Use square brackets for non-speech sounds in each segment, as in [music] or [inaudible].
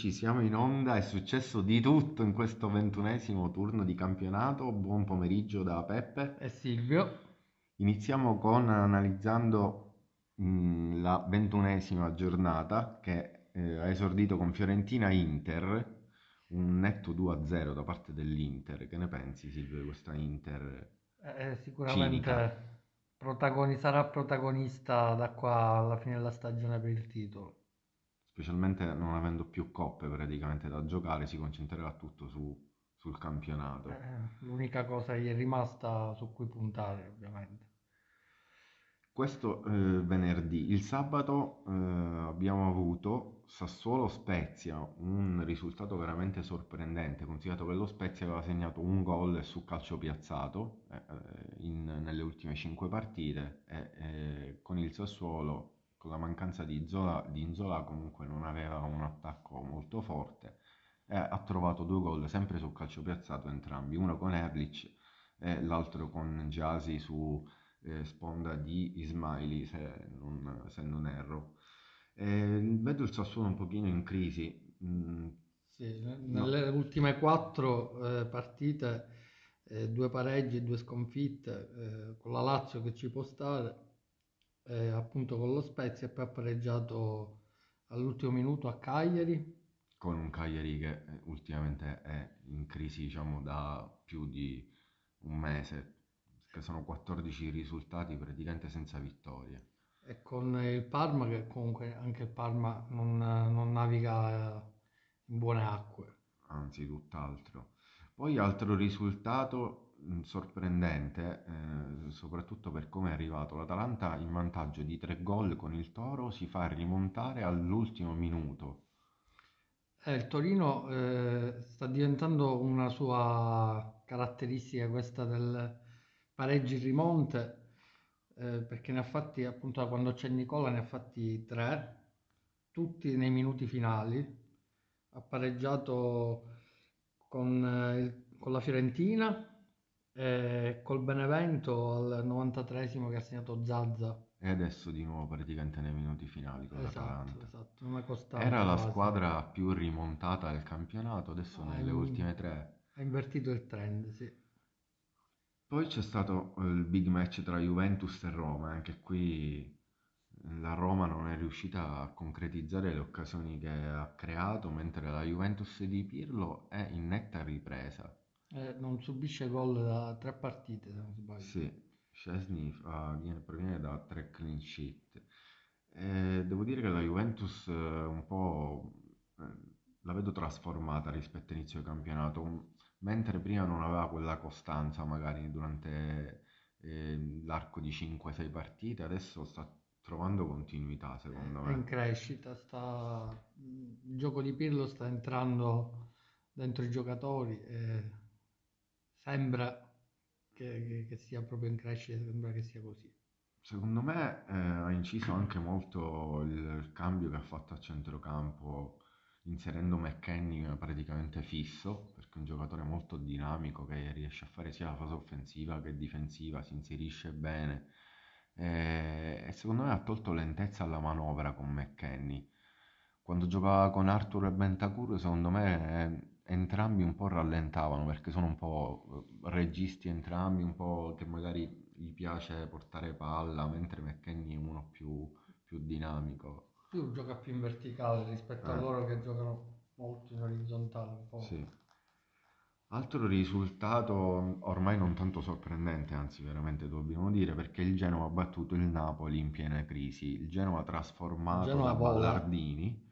amici, siamo in onda, è successo di tutto in questo ventunesimo turno di campionato. Buon pomeriggio da Peppe. E Silvio. Iniziamo con analizzando mh, la ventunesima giornata che eh, ha esordito con Fiorentina-Inter, un netto 2-0 da parte dell'Inter. Che ne pensi Silvio di questa Inter? Eh, sicuramente protagoni- sarà protagonista da qua alla fine della stagione per il titolo specialmente non avendo più coppe praticamente da giocare, si concentrerà tutto su, sul campionato. Eh, l'unica cosa che gli è rimasta su cui puntare, ovviamente. Questo eh, venerdì, il sabato eh, abbiamo avuto Sassuolo-Spezia, un risultato veramente sorprendente, considerato che lo Spezia aveva segnato un gol su calcio piazzato eh, in, nelle ultime cinque partite e eh, con il Sassuolo con la mancanza di Zola, di Inzola comunque non aveva un attacco molto forte e ha trovato due gol sempre sul calcio piazzato entrambi, uno con Erlich e l'altro con Giasi su eh, sponda di Ismaili se non, se non erro. E vedo il Sassuolo un pochino in crisi. Mm, sì, nelle no. ultime quattro eh, partite, eh, due pareggi e due sconfitte, eh, con la Lazio che ci può stare, eh, appunto con lo Spezia e poi ha pareggiato all'ultimo minuto a Cagliari. Con un Cagliari che eh, ultimamente è in crisi diciamo da più di un mese, che sono 14 risultati praticamente senza vittorie. E con il Parma che comunque anche il Parma non, non naviga in buone acque. Anzi, tutt'altro. Poi altro risultato sorprendente, eh, soprattutto per come è arrivato. L'Atalanta in vantaggio di tre gol con il Toro si fa rimontare all'ultimo minuto. Eh, il Torino eh, sta diventando una sua caratteristica questa del pareggi rimonte, eh, perché ne ha fatti appunto quando c'è Nicola ne ha fatti tre, tutti nei minuti finali. Ha pareggiato con, eh, con la Fiorentina, eh, col Benevento al 93esimo che ha segnato Zazza. E adesso di nuovo praticamente nei minuti finali con esatto. Esatto, una costante. Era la quasi. squadra più rimontata del campionato, adesso ah, nelle in... ultime tre. Ha invertito il trend, sì. Poi c'è stato il big match tra Juventus e Roma, anche qui la Roma non è riuscita a concretizzare le occasioni che ha creato, mentre la Juventus di Pirlo è in netta ripresa. Eh, non subisce gol da tre partite, se non sbaglio. Sì, Scesni uh, viene, proviene da tre clean sheet. Eh, devo dire che la Juventus eh, un po' eh, la vedo trasformata rispetto all'inizio del campionato, mentre prima non aveva quella costanza magari durante eh, l'arco di 5-6 partite, adesso sta trovando continuità secondo me. È in crescita, sta... il gioco di Pirlo sta entrando dentro i giocatori. E sembra che, che, che, sia proprio in crescita, sembra che sia così. Secondo me eh, ha inciso anche molto il, cambio che ha fatto a centrocampo inserendo McKenny praticamente fisso, perché è un giocatore molto dinamico che riesce a fare sia la fase offensiva che difensiva, si inserisce bene e, e secondo me ha tolto lentezza alla manovra con McKenny. Quando giocava con Arthur e Bentacur, secondo me entrambi un po' rallentavano perché sono un po' eh, registi entrambi, un po' che magari gli piace portare palla, mentre McKenny è uno più, più dinamico. Più gioca più in verticale rispetto eh. a loro che giocano molto in orizzontale. Un po'. Sì. Altro risultato ormai non tanto sorprendente, anzi veramente dobbiamo dire, perché il Genoa ha battuto il Napoli in piena crisi. Il Genoa trasformato il Genoa da Ballardini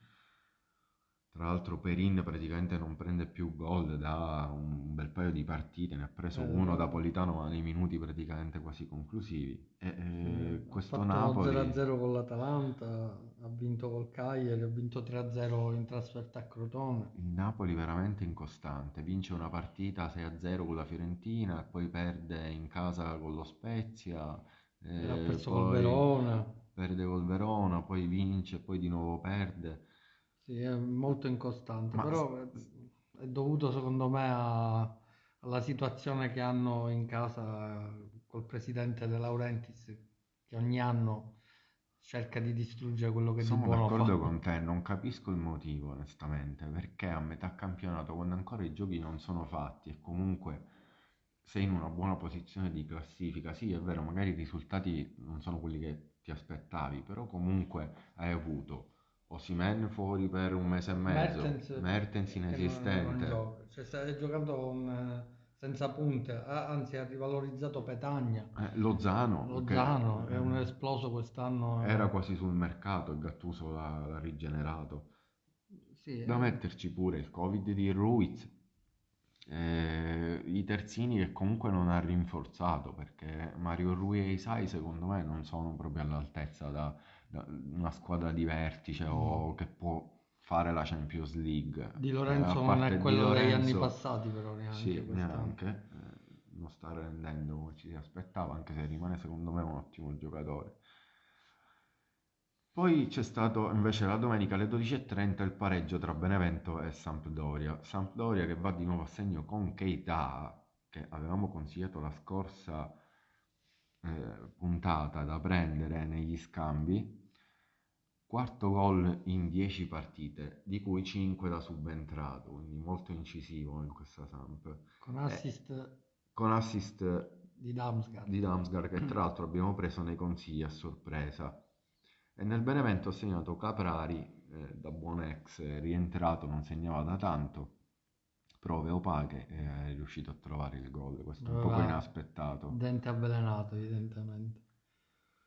tra l'altro Perin praticamente non prende più gol da un bel paio di partite, ne ha preso eh, uno da Politano ma nei minuti praticamente quasi conclusivi. E, eh, questo Napoli... 0-0 con l'Atalanta, ha vinto col Cagliari, ha vinto 3-0 in trasferta a Crotone. Il Napoli veramente incostante, vince una partita 6-0 con la Fiorentina, poi perde in casa con lo Spezia. Eh, ha perso col Verona. Perde col Verona, poi vince, poi di nuovo perde sì, è molto incostante, Ma... però è dovuto secondo me a, alla situazione che hanno in casa col presidente De Laurentiis, che ogni anno cerca di distruggere quello che Sono di buono d'accordo fa. con te, non capisco il motivo onestamente, perché a metà campionato, quando ancora i giochi non sono fatti e comunque sei in una buona posizione di classifica, sì, è vero, magari i risultati non sono quelli che ti aspettavi, però comunque hai avuto Osimhen fuori per un mese e mezzo, Mertens Mertens che non, non inesistente, cioè sta giocando con, eh, senza punte, anzi ha rivalorizzato Petagna, eh, Lozano che Lozano è un eh, esploso quest'anno, era eh, quasi sul mercato e Gattuso l'ha l'ha rigenerato. sì, Da eh, metterci pure il Covid di Ruiz, eh, i terzini che comunque non ha rinforzato perché Mario Rui e Isai secondo me non sono proprio all'altezza da una squadra di vertice o che può fare la Champions League. Di Eh, Lorenzo non è quello degli anni Lorenzo, passati però neanche sì, neanche, eh, non sta rendendo come ci si aspettava, anche se rimane secondo me un ottimo giocatore. Poi c'è stato invece la domenica alle 12.30 il pareggio tra Benevento e Sampdoria. Sampdoria che va di nuovo a segno con Keita, che avevamo consigliato la scorsa eh, puntata da prendere negli scambi. Quarto gol in 10 partite, di cui 5 da subentrato, quindi molto incisivo in questa Samp. Con Eh, assist con assist di Damsgaard. di Damsgaard che tra l'altro abbiamo preso nei consigli a sorpresa. E nel Benevento ha segnato Caprari, eh, da buon ex, rientrato, non segnava da tanto, prove opache e è riuscito a trovare il gol, questo è un poco Aveva inaspettato. dente avvelenato evidentemente.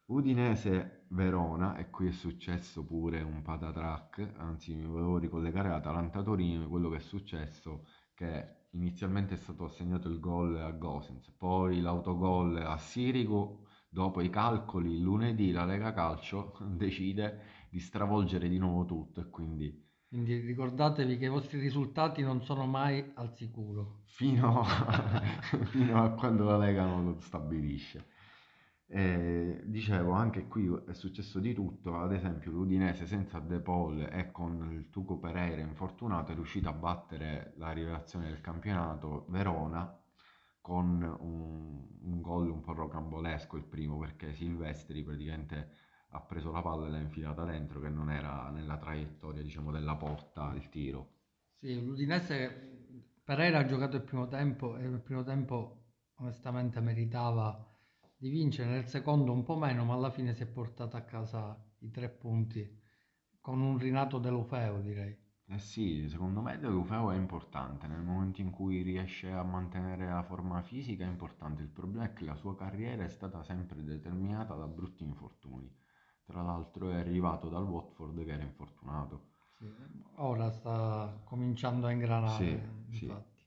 Udinese-Verona, e qui è successo pure un patatrack, anzi mi volevo ricollegare all'Atalanta-Torino, quello che è successo che inizialmente è stato assegnato il gol a Gosens, poi l'autogol a Sirigu, dopo i calcoli lunedì la Lega Calcio [laughs] decide di stravolgere di nuovo tutto e quindi Quindi ricordatevi che i vostri risultati non sono mai al sicuro. fino a, [laughs] fino a quando la Lega non lo stabilisce. Eh, dicevo, anche qui è successo di tutto, ad esempio l'Udinese senza De Paul e con il Tuco Pereira infortunato è riuscito a battere la rivelazione del campionato Verona con un, un gol un po' rocambolesco il primo perché Silvestri praticamente ha preso la palla e l'ha infilata dentro che non era nella traiettoria diciamo della porta il tiro. Sì, l'Udinese Pereira ha giocato il primo tempo e il primo tempo onestamente meritava di vincere, nel secondo un po' meno, ma alla fine si è portato a casa i tre punti con un rinato Deulofeu direi. Eh sì, secondo me Deulofeu è importante, nel momento in cui riesce a mantenere la forma fisica è importante, il problema è che la sua carriera è stata sempre determinata da brutti infortuni, tra l'altro è arrivato dal Watford che era infortunato. Sì, ora sta cominciando a Sì, ingranare, sì. infatti.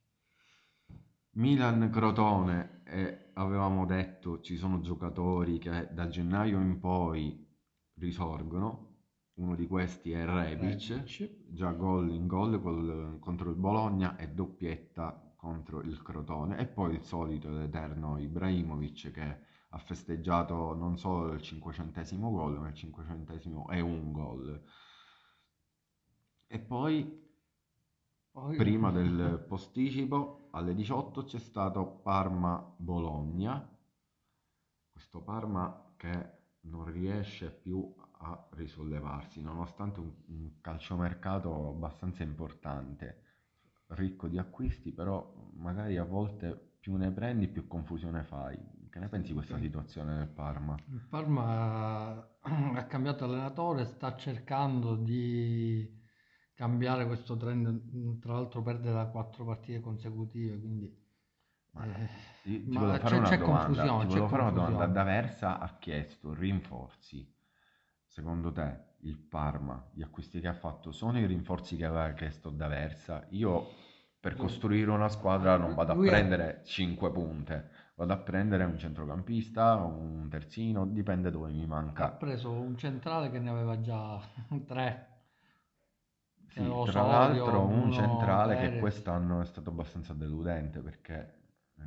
Milan-Crotone, e avevamo detto ci sono giocatori che da gennaio in poi risorgono, uno di questi è Rebic, Rebic. già gol in gol col- contro il Bologna e doppietta contro il Crotone, e poi il solito ed eterno Ibrahimovic che ha festeggiato non solo il cinquecentesimo gol, ma il cinquecentesimo è un gol. E poi Poi Prima del [laughs] posticipo, alle 18 c'è stato Parma-Bologna. Questo Parma che non riesce più a risollevarsi, nonostante un, un calciomercato abbastanza importante, ricco di acquisti, però magari a volte più ne prendi, più confusione fai. Che ne pensi di questa situazione del Parma? Il Parma [clears throat] ha cambiato allenatore, sta cercando di cambiare questo trend, tra l'altro perde da quattro partite consecutive, quindi Ma eh, ti, ti ma c'è c'è confusione, ti c'è fare una domanda. confusione. D'Aversa ha chiesto rinforzi. Secondo te il Parma, gli acquisti che ha fatto, sono i rinforzi che aveva chiesto D'Aversa? Io per costruire una squadra non vado a Lui ha, prendere 5 punte, vado a prendere un centrocampista, un terzino, dipende dove mi ha manca. preso un centrale che ne aveva già [laughs] tre, che Sì, era tra Osorio, l'altro un centrale che Perez, quest'anno è stato abbastanza deludente perché eh,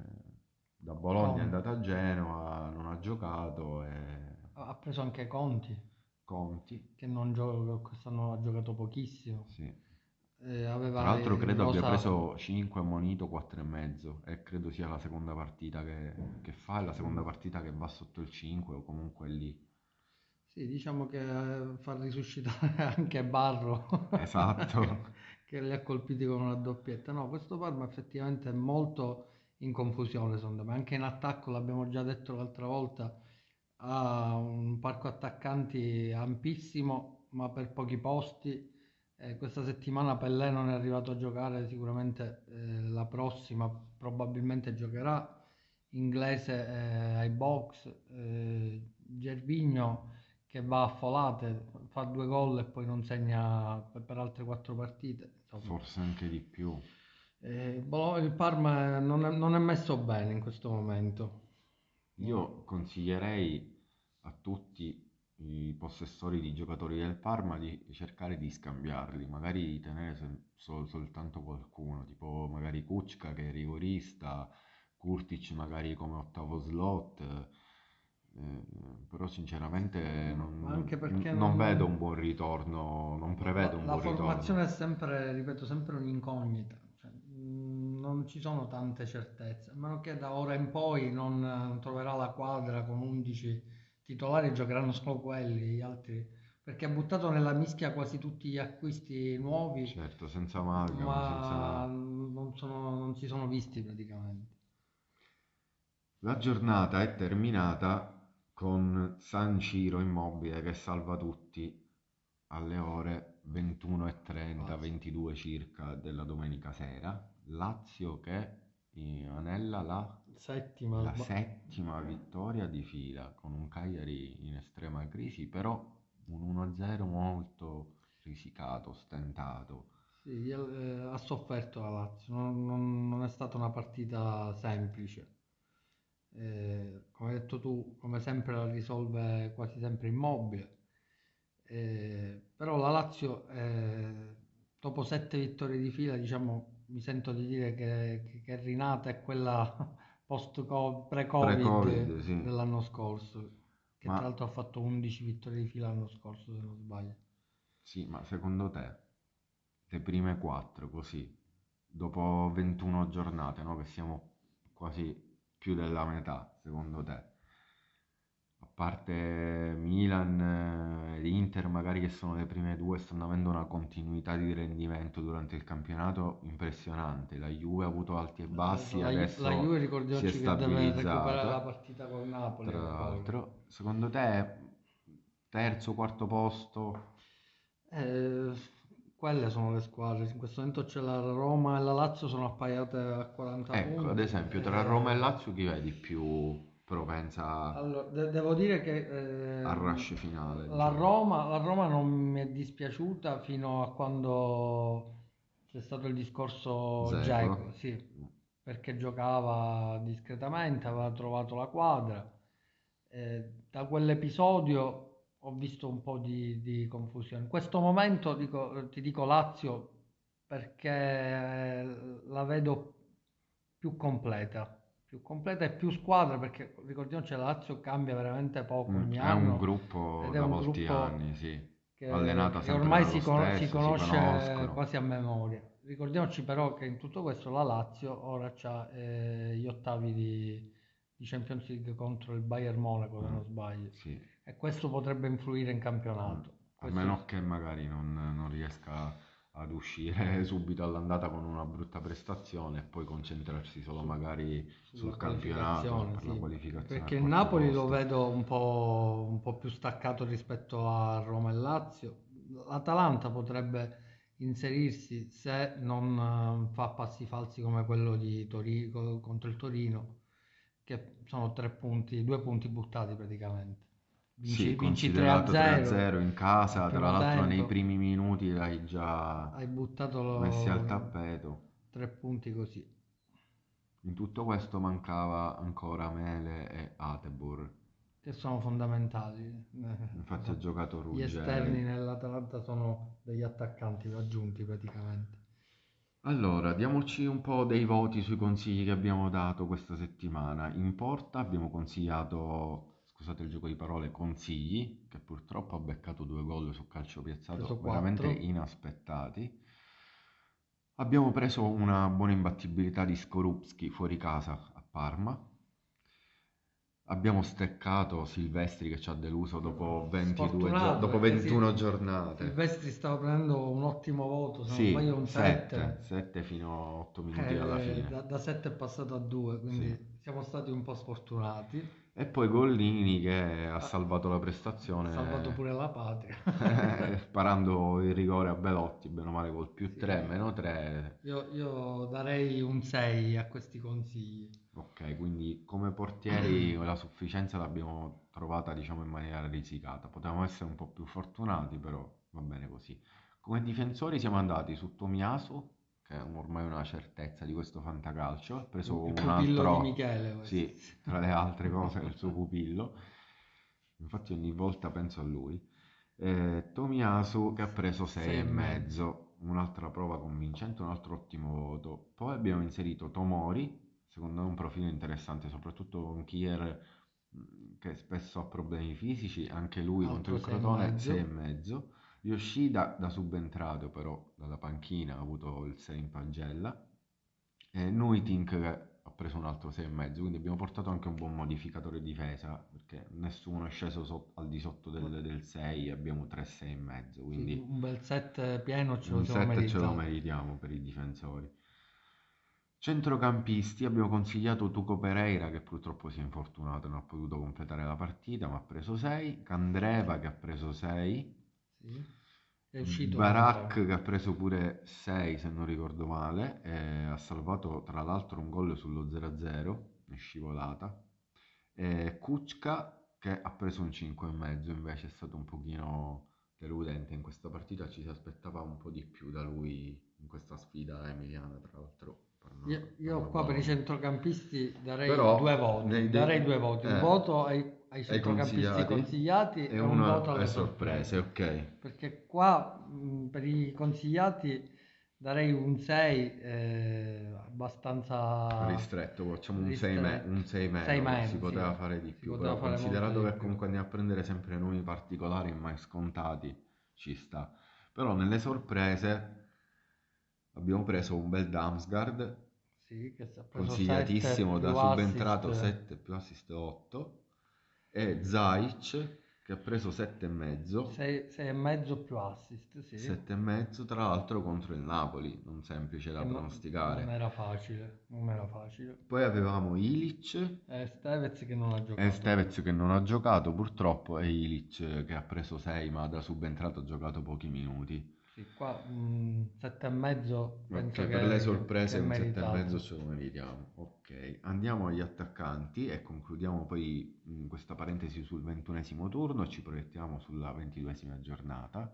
da Bologna è Conti. andato a Genova, non ha giocato e Ha preso anche Conti, Conti, che non gioca, quest'anno ha giocato pochissimo. sì. Eh, Tra l'altro credo abbia rosa preso 5 monito 4 e mezzo e credo sia la seconda partita che, che fa e la seconda partita che va sotto il 5 o comunque lì. Sì, diciamo che eh, fa risuscitare [laughs] anche Barro, Esatto. [laughs] che li ha colpiti con una doppietta. No, questo Parma effettivamente è molto in confusione, secondo me. Anche in attacco, l'abbiamo già detto l'altra volta, ha un parco attaccanti ampissimo, ma per pochi posti. Eh, questa settimana Pellè non è arrivato a giocare, sicuramente eh, la prossima probabilmente giocherà. Inglese eh, ai box, eh, Gervinho che va a folate, fa due gol e poi non segna per, per altre quattro partite. Insomma, Forse anche di più. eh, Bolo- il Parma non è, non è messo bene in questo momento. Io consiglierei a tutti i possessori di giocatori del Parma di cercare di scambiarli, magari tenere se- sol- soltanto qualcuno, tipo magari Kuczka che è rigorista, Kurtic magari come ottavo slot, eh, però sinceramente non, non non- vedo un buon ritorno, non prevedo La, un la buon ritorno. formazione è sempre, ripeto, sempre un'incognita. Cioè, mh, non ci sono tante certezze, a meno che da ora in poi non troverà la quadra con 11 titolari, giocheranno solo quelli, gli altri, perché ha buttato nella mischia quasi tutti gli acquisti nuovi, Certo, senza Malgam, ma senza... non sono- non si sono visti praticamente. La giornata è terminata con San Ciro Immobile che salva tutti alle ore 21.30, 22 circa della domenica sera. Lazio che anella la, Settima, la settima vittoria di fila con un Cagliari in estrema crisi, però un 1-0 molto risicato, stentato. Sì, eh, ha sofferto la Lazio, non, non- non è stata una partita semplice. Eh, come hai detto tu, come sempre la risolve quasi sempre Immobile. Eh, però la Lazio, eh, dopo sette vittorie di fila, diciamo, mi sento di dire che, che- è rinata è quella [laughs] post pre-Covid Pre-Covid, sì. dell'anno scorso, che Ma- tra l'altro ha fatto 11 vittorie di fila l'anno scorso, se non sbaglio. Sì, ma secondo te, le prime quattro così, dopo 21 giornate, no? Che siamo quasi più della metà, secondo te, a parte Milan eh, e Inter magari che sono le prime due, stanno avendo una continuità di rendimento durante il campionato impressionante. La Juve ha avuto alti e bassi, la, adesso la Juve si è ricordiamoci che deve recuperare la stabilizzata. partita con Napoli. Tra l'altro, secondo te, terzo, quarto posto? Eh, quelle sono le squadre. In questo momento c'è la Roma e la Lazio sono appaiate a 40 Ecco, punti. ad esempio, tra Eh, Roma e Lazio chi vedi più propensa allora, de- devo dire che eh, al rush finale? la diciamo? Roma, la Roma non mi è dispiaciuta fino a quando c'è stato il discorso Dzeko. Dzeko, sì, perché giocava discretamente, aveva trovato la quadra. Eh, da quell'episodio ho visto un po' di, di confusione. In questo momento dico- ti dico Lazio perché eh, la vedo più completa, più completa e più squadra perché ricordiamoci la Lazio cambia veramente poco Mm, ogni È anno un gruppo è da un molti gruppo anni, sì. che, Allenata che ormai si, con- si si conosce conoscono. quasi a memoria. Ricordiamoci però che in tutto questo la Lazio ora ha gli ottavi di, di Champions League contro il Bayern Monaco, se non sbaglio, Sì. e questo potrebbe influire in campionato. A Questo- meno che magari non, non riesca ad uscire [laughs] subito all'andata con una brutta prestazione e poi concentrarsi solo magari sul campionato per la sì. qualificazione. Perché il Napoli lo posto. vedo un po', un po' più staccato rispetto a Roma e Lazio. L'Atalanta potrebbe inserirsi se non eh, fa passi falsi come quello di Torino contro il Torino, che sono tre punti, due punti buttati praticamente. Vinci, Sì, vinci considerato 3-0, 3-0 in casa, tra l'altro nei tempo. primi minuti l'hai già hai buttato lo- messi al tappeto. tre punti così. In tutto questo mancava ancora Mele e Atebur. che sono fondamentali. Infatti ha [laughs] giocato Gli Ruggeri. esterni nell'Atalanta sono degli attaccanti aggiunti praticamente. Allora, diamoci un po' dei voti sui consigli che abbiamo dato questa settimana. In porta abbiamo consigliato, scusate il gioco di parole, Consigli, che purtroppo ha beccato due gol su calcio piazzato veramente inaspettati. Abbiamo preso una buona imbattibilità di Skorupski fuori casa a Parma. Abbiamo steccato Silvestri che ci ha deluso dopo 22 gio- Sfortunato dopo perché 21 sì, giornate. Silvestri stava prendendo un ottimo voto, se non Sì, sbaglio un 7, 7. 7 fino a 8 minuti alla Eh, fine. da, da 7 è passato a 2, quindi Sì. siamo stati un po' sfortunati. E poi Gollini che ha Ha salvato la ha prestazione salvato pure la patria. [laughs] eh, sparando il rigore a Belotti, bene o male col più Sì. 3, meno 3. Io, io darei un 6 a questi consigli. Ok, quindi come portieri [clears throat] la sufficienza l'abbiamo trovata diciamo in maniera risicata. Potevamo essere un po' più fortunati, però va bene così. Come difensori siamo andati su Tomiyasu, che è ormai una certezza di questo fantacalcio. Ha preso Il un pupillo di altro, Michele sì, tra le altre cose, il suo pupillo. Infatti ogni volta penso a lui. Eh, Tomiyasu che ha preso 6 Sei e e mezzo. mezzo, un'altra prova convincente, un altro ottimo voto. Poi abbiamo inserito Tomori, secondo me un profilo interessante, soprattutto con Kier che spesso ha problemi fisici, anche lui contro Altro il 6 Crotone 6 e mezzo. mezzo. Yoshida da subentrato però dalla panchina ha avuto il 6 in pagella. E Nuitink ha preso un altro 6 e mezzo, quindi abbiamo portato anche un buon modificatore di difesa, perché nessuno è sceso so- al di sotto del, del 6, abbiamo 3 6 e mezzo, Sì, quindi un bel 7 pieno ce lo un siamo 7 ce lo meritiamo per i difensori. Centrocampisti abbiamo consigliato Tuco Pereira che purtroppo si è infortunato, non ha potuto completare la partita, ma ha preso 6, Candreva che ha preso 6, Sì. È uscito Barak che ha preso pure 6 se non ricordo male, ha salvato tra l'altro un gol sullo 0-0, è scivolata, e Kuczka che ha preso un 5,5 invece è stato un pochino deludente in questa partita, ci si aspettava un po' di più da lui in questa sfida emiliana tra l'altro. Io, io qua per i centrocampisti darei Però due voti. nei- Darei due voti. Un eh, voto ai, ai centrocampisti consigliati consigliati e e un alle sorprese, sorprese. ok. Perché qua mh, per i consigliati darei un 6 abbastanza Ristretto, facciamo un 6 ristretto. un 6 meno, si meno, sì. poteva fare di Si più, però considerato che comunque andiamo a prendere sempre nomi particolari e mai scontati, ci sta. Però nelle sorprese abbiamo preso un bel Damsgaard, Sì, che si è preso 7 consigliatissimo da subentrato assist. 7 più assist 8, e Zaic che ha preso 7,5. 6, e mezzo più assist, sì. Sette e mezzo, tra l'altro contro il Napoli, non semplice da Che non- pronosticare. Non era facile, non era facile. Poi avevamo Ilic E Stevez che non ha e giocato. Stevez che non ha giocato purtroppo e Ilic che ha preso 6 ma da subentrato ha giocato pochi minuti. Sì, qua un sette e mezzo penso Ok, che, per le sorprese un 7 e meritato. mezzo ce lo meritiamo. Ok, andiamo agli attaccanti e concludiamo poi mh, questa parentesi sul ventunesimo turno e ci proiettiamo sulla ventiduesima giornata.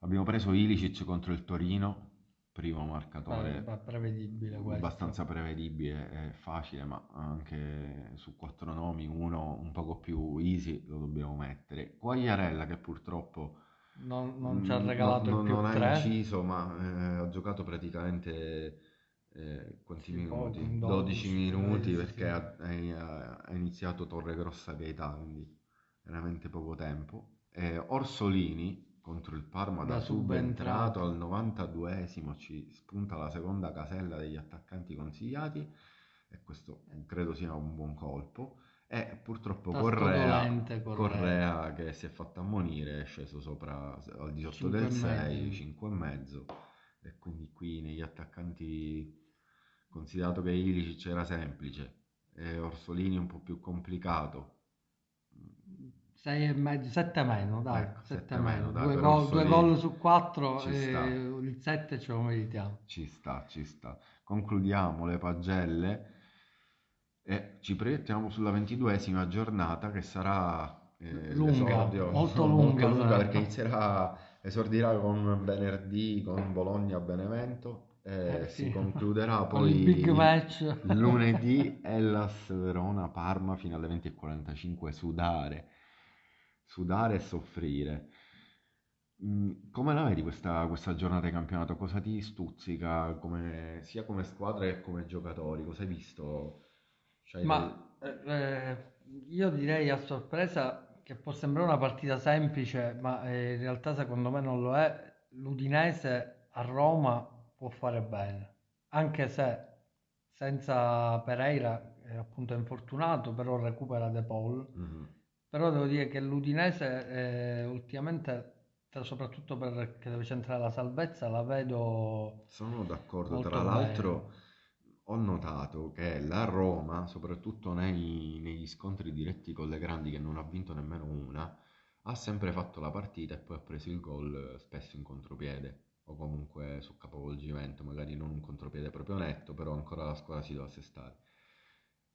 Abbiamo preso Ilicic contro il Torino, primo marcatore Pre- prevedibile abbastanza prevedibile e facile, ma anche su quattro nomi uno un poco più easy lo dobbiamo mettere. Quagliarella che purtroppo Non, non ci ha mm, regalato no- il più non ha 3. inciso, ma eh, ha giocato praticamente eh, quanti Sì, minuti? poco, 12 12, minuti perché ha, ha- iniziato Torregrossa Gaetà, quindi veramente poco tempo. E Orsolini contro il Parma da Da subentrato subentrato. al 92esimo ci spunta la seconda casella degli attaccanti consigliati e questo credo sia un buon colpo. E purtroppo Correa, dolente, Correa. Correa che si è fatto ammonire è sceso sopra al di sotto del e 6, mezzo. 5 e mezzo e quindi qui negli attaccanti considerato che Ilicic era semplice e Orsolini un po' più complicato 6 e mezzo, 7 meno, dai, Ecco, 7 sette meno, meno. dai, Due gol, due gol su 4 Ci e sta. il 7 ce lo meritiamo. ci sta, ci sta. Concludiamo le pagelle e ci proiettiamo sulla ventiduesima giornata che sarà eh, Lunga, [laughs] molto lunga sarà. perché inizierà, esordirà con venerdì con Bologna-Benevento Eh, si sì. concluderà [laughs] Con poi il big match. [laughs] lunedì Hellas Verona-Parma fino alle 20.45 sudare, sudare e soffrire. Mm, Come la vedi questa, questa giornata di campionato? Cosa ti stuzzica come- sia come squadra che come giocatori? Cosa hai visto? C'hai Ma eh, eh, io direi a sorpresa che può sembrare una partita semplice, ma eh, in realtà secondo me non lo è. L'Udinese a Roma può fare bene, anche se senza Pereira è appunto infortunato, però recupera De Paul. Mhm. Però devo dire che l'Udinese eh, ultimamente, soprattutto perché deve centrare la salvezza, la vedo Sono d'accordo, tra bene. l'altro ho notato che la Roma, soprattutto nei- negli scontri diretti con le grandi che non ha vinto nemmeno una, ha sempre fatto la partita e poi ha preso il gol eh, spesso in contropiede o comunque su capovolgimento, magari non un contropiede proprio netto, però ancora la squadra si deve assestare.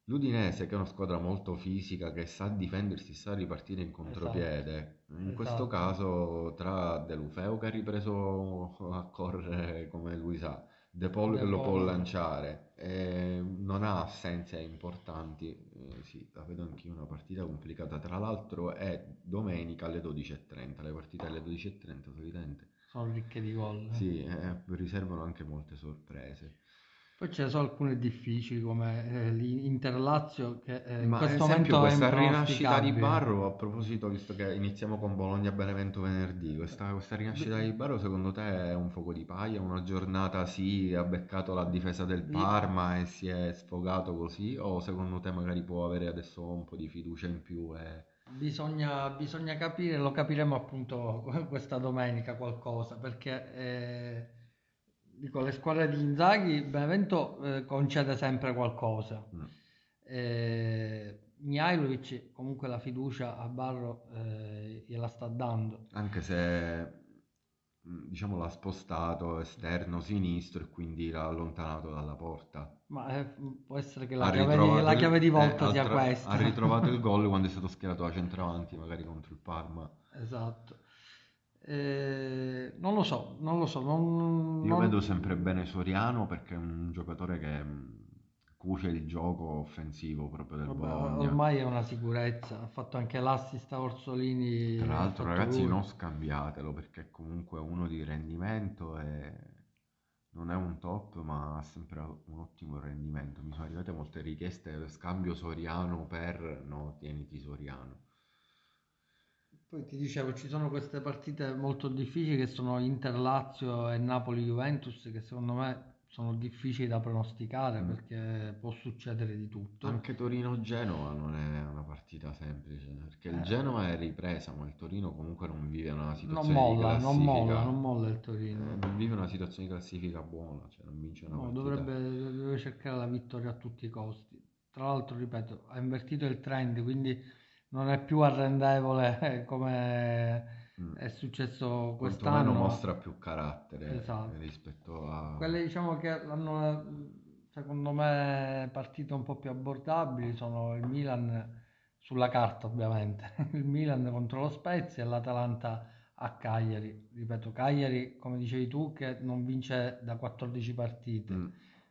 L'Udinese, che è una squadra molto fisica, che sa difendersi, sa ripartire in Esatto, contropiede, in questo esatto. caso tra De Lufeu che ha ripreso a correre come lui sa, De Paul che De lo può lanciare, e non ha assenze importanti, eh, sì, la vedo anch'io una partita complicata, tra l'altro è domenica alle 12.30, le partite alle 12.30 solitamente, Sono ricche di gol. sì, eh, riservano anche molte sorprese. Poi ce ne sono alcune difficili come eh, l'Inter-Lazio che eh, in Ma questo esempio momento questa rinascita di. Barro, a proposito, visto che iniziamo con Bologna-Benevento venerdì, questa, questa rinascita di Barro secondo te è un fuoco di paglia? Una giornata sì, ha beccato la difesa del Parma e si è sfogato così? O secondo te magari può avere adesso un po' di fiducia in più e... Bisogna, bisogna capire, lo capiremo appunto [laughs] questa domenica qualcosa, perché eh, dico, le squadre di Inzaghi, Benevento eh, concede sempre qualcosa. Mm. Eh, Mihajlovic comunque la fiducia a Barro eh, gliela sta dando. Anche se diciamo l'ha spostato esterno sinistro e quindi l'ha allontanato dalla porta. Ma eh, può essere che la chiave di, la chiave di eh, volta sia altra- questa. ha ritrovato il [laughs] gol quando è stato schierato a centravanti, magari contro il Parma. Esatto. Eh, non lo so, non lo so, non, Io non- vedo sempre bene Soriano perché è un giocatore che mh, cuce il gioco offensivo proprio del Vabbè, Bologna. ormai è una sicurezza, ha fatto anche l'assist a Orsolini, Tra l'altro, ragazzi, lui. non scambiatelo perché è comunque uno di rendimento e non è un top, ma ha sempre un ottimo rendimento. Mi sono arrivate molte richieste per scambio Soriano per no, tieniti Soriano. Poi ti dicevo, ci sono queste partite molto difficili che sono Inter-Lazio e Napoli-Juventus che secondo me sono difficili da pronosticare Mm. perché può succedere di tutto. Anche Torino-Genova non è una partita semplice perché il Eh, Genova è ripresa, ma il Torino comunque non vive una non situazione di molla, non molla, classifica. non molla il Eh, Torino. non vive una situazione di classifica buona, cioè non vince una No, partita. dovrebbe, deve cercare la vittoria a tutti i costi. Tra l'altro, ripeto, ha invertito il trend, quindi non è più arrendevole eh, [laughs] come. È successo Quantomeno quest'anno. mostra più carattere Esatto. rispetto a... Quelle diciamo che hanno secondo me partite un po' più abbordabili sono il Milan sulla carta ovviamente, [laughs] il Milan contro lo Spezia e l'Atalanta a Cagliari. Ripeto, Cagliari, come dicevi tu, che non vince da 14 partite. Mm.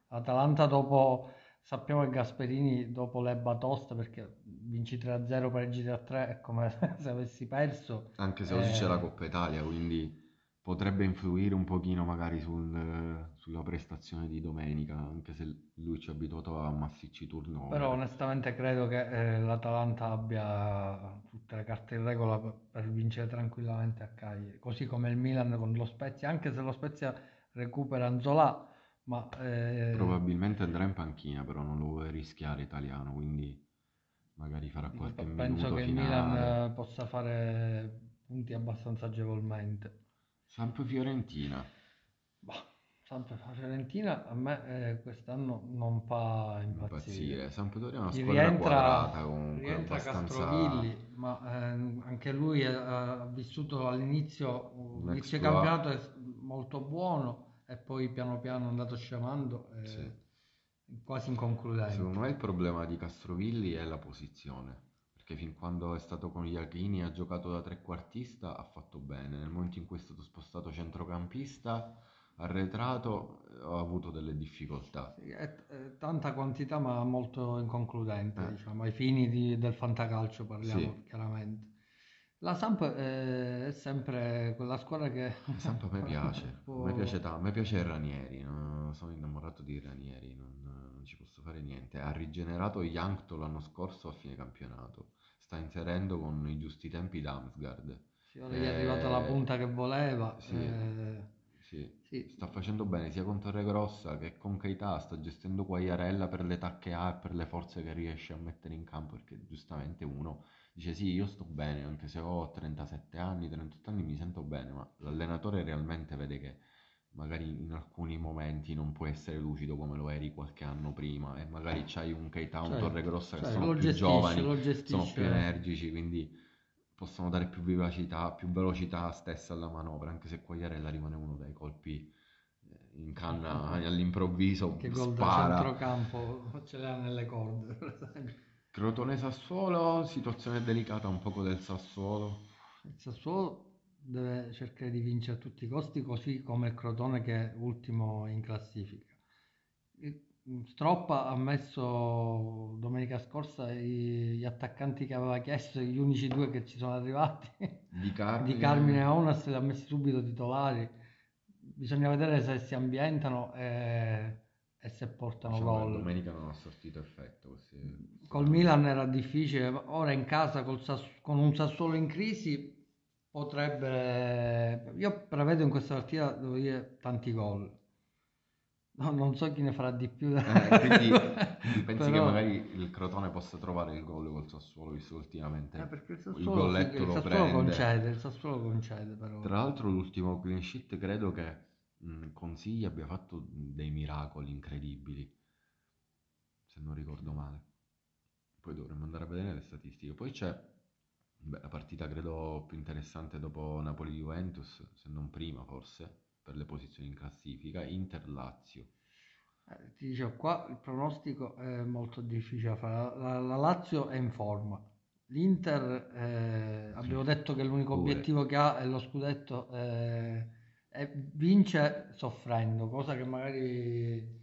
Atalanta dopo, sappiamo che Gasperini dopo l'ebba tosta perché vinci 3-0, pareggi 3-3, è come [laughs] se avessi perso. Anche se oggi c'è la Eh, Coppa Italia, quindi potrebbe influire un pochino magari sul- sulla prestazione di domenica, anche se lui ci ha abituato a massicci Però turnover. onestamente credo che eh, l'Atalanta abbia tutte le carte in regola per, per vincere tranquillamente a Cagliari, così come il Milan con lo Spezia, anche se lo Spezia recupera Anzolà, ma eh, Probabilmente andrà in panchina, però non lo vuole rischiare italiano, quindi magari farà qualche penso minuto che il finale. Milan eh, possa fare punti abbastanza agevolmente. Samp-Fiorentina. Bah, sempre la Fiorentina a me eh, quest'anno non fa impazzire. Impazzire. Sampdoria è una squadra rientra, quadrata comunque, rientra abbastanza Castrovilli, ma ehm, anche lui ha, ha vissuto all'inizio un exploit. campionato è molto buono e poi piano piano è andato scemando, eh, Sì. Quasi inconcludente. Secondo me il problema di Castrovilli è la posizione, perché fin quando è stato con gli Iachini ha giocato da trequartista ha fatto bene, nel momento in cui è stato spostato centrocampista, arretrato, eh, ha avuto delle difficoltà. Sì, è, è tanta quantità ma molto inconcludente, Eh. diciamo, ai fini di- del fantacalcio parliamo Sì. chiaramente. La Samp eh, è sempre quella squadra che Il Samp a me [laughs] piace, a me piace tanto, a me piace Ranieri, no? sono innamorato di Ranieri, non ci posso fare niente. Ha rigenerato Yankto l'anno scorso a fine campionato, sta inserendo con i giusti tempi Damsgaard. Sì, ora gli è arrivata la Eh, punta che voleva. sì. eh, sì. Sì, Sta facendo bene sia con Torregrossa che con Keita, sta gestendo Quagliarella per le tacche A e per le forze che riesce a mettere in campo, perché giustamente uno dice sì, io sto bene, anche se ho 37 anni, 38 anni mi sento bene, ma l'allenatore realmente vede che magari in alcuni momenti non puoi essere lucido come lo eri qualche anno prima e magari c'hai un Keita, un certo, Torregrossa che certo, sono più gestisce, giovani, sono più energici, quindi possono dare più vivacità, più velocità stessa alla manovra, anche se Quagliarella rimane uno dai colpi eh, in canna all'improvviso, Che gol da centrocampo ce l'ha nelle corde. Crotone Sassuolo, situazione delicata un poco del Sassuolo. Il Sassuolo deve cercare di vincere a tutti i costi, così come il Crotone che è ultimo in classifica. Il- Stroppa ha messo domenica scorsa gli attaccanti che aveva chiesto, gli unici due che ci sono arrivati, Di Carmine, [laughs] di Carmine Aunas, li ha messi subito titolari. Bisogna vedere se si ambientano e, e se portano diciamo gol. domenica non ha sortito effetto. questi- Col Milan era difficile, ora in casa Sass- con un Sassuolo in crisi potrebbe... Io prevedo in questa partita, devo dire, tanti gol. No, non so chi ne farà di più. Eh, [laughs] quindi, pensi che Però- magari il Crotone possa trovare il gol col Sassuolo, visto che ultimamente Eh, perché il il Sassuolo, golletto il lo Sassuolo concede, il Sassuolo concede però. Tra l'altro l'ultimo clean sheet credo che mh, Consigli abbia fatto dei miracoli incredibili, se non ricordo male. Poi dovremmo andare a vedere le statistiche. Poi c'è beh, la partita credo più interessante dopo Napoli-Juventus, se non prima forse, per le posizioni in classifica, Inter-Lazio. Eh, ti dicevo, qua il pronostico è molto difficile da fare. La, la Lazio è in forma. L'Inter, eh, abbiamo detto che l'unico Pure. obiettivo che ha è lo scudetto eh, e vince soffrendo, cosa che magari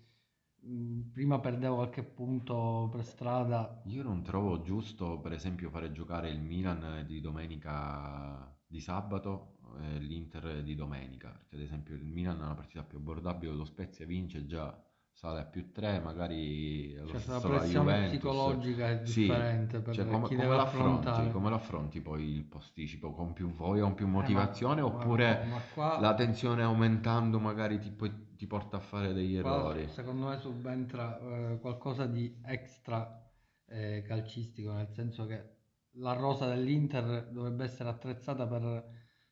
prima perdeva qualche punto per strada. Io non trovo giusto, per esempio, fare giocare il Milan di domenica di sabato e l'Inter di domenica, perché ad esempio il Milan ha una partita più abbordabile, lo Spezia vince già, sale a più 3, magari Cioè, la pressione psicologica è Sì, differente per cioè, come, chi come deve affrontare. come l'affronti poi il posticipo? Con più voglia, con più Eh, ma- motivazione oppure ma qua- la tensione aumentando magari ti, ti porta a fare degli Qua, errori? secondo me subentra eh, qualcosa di extra eh, calcistico, nel senso che la rosa dell'Inter dovrebbe essere attrezzata per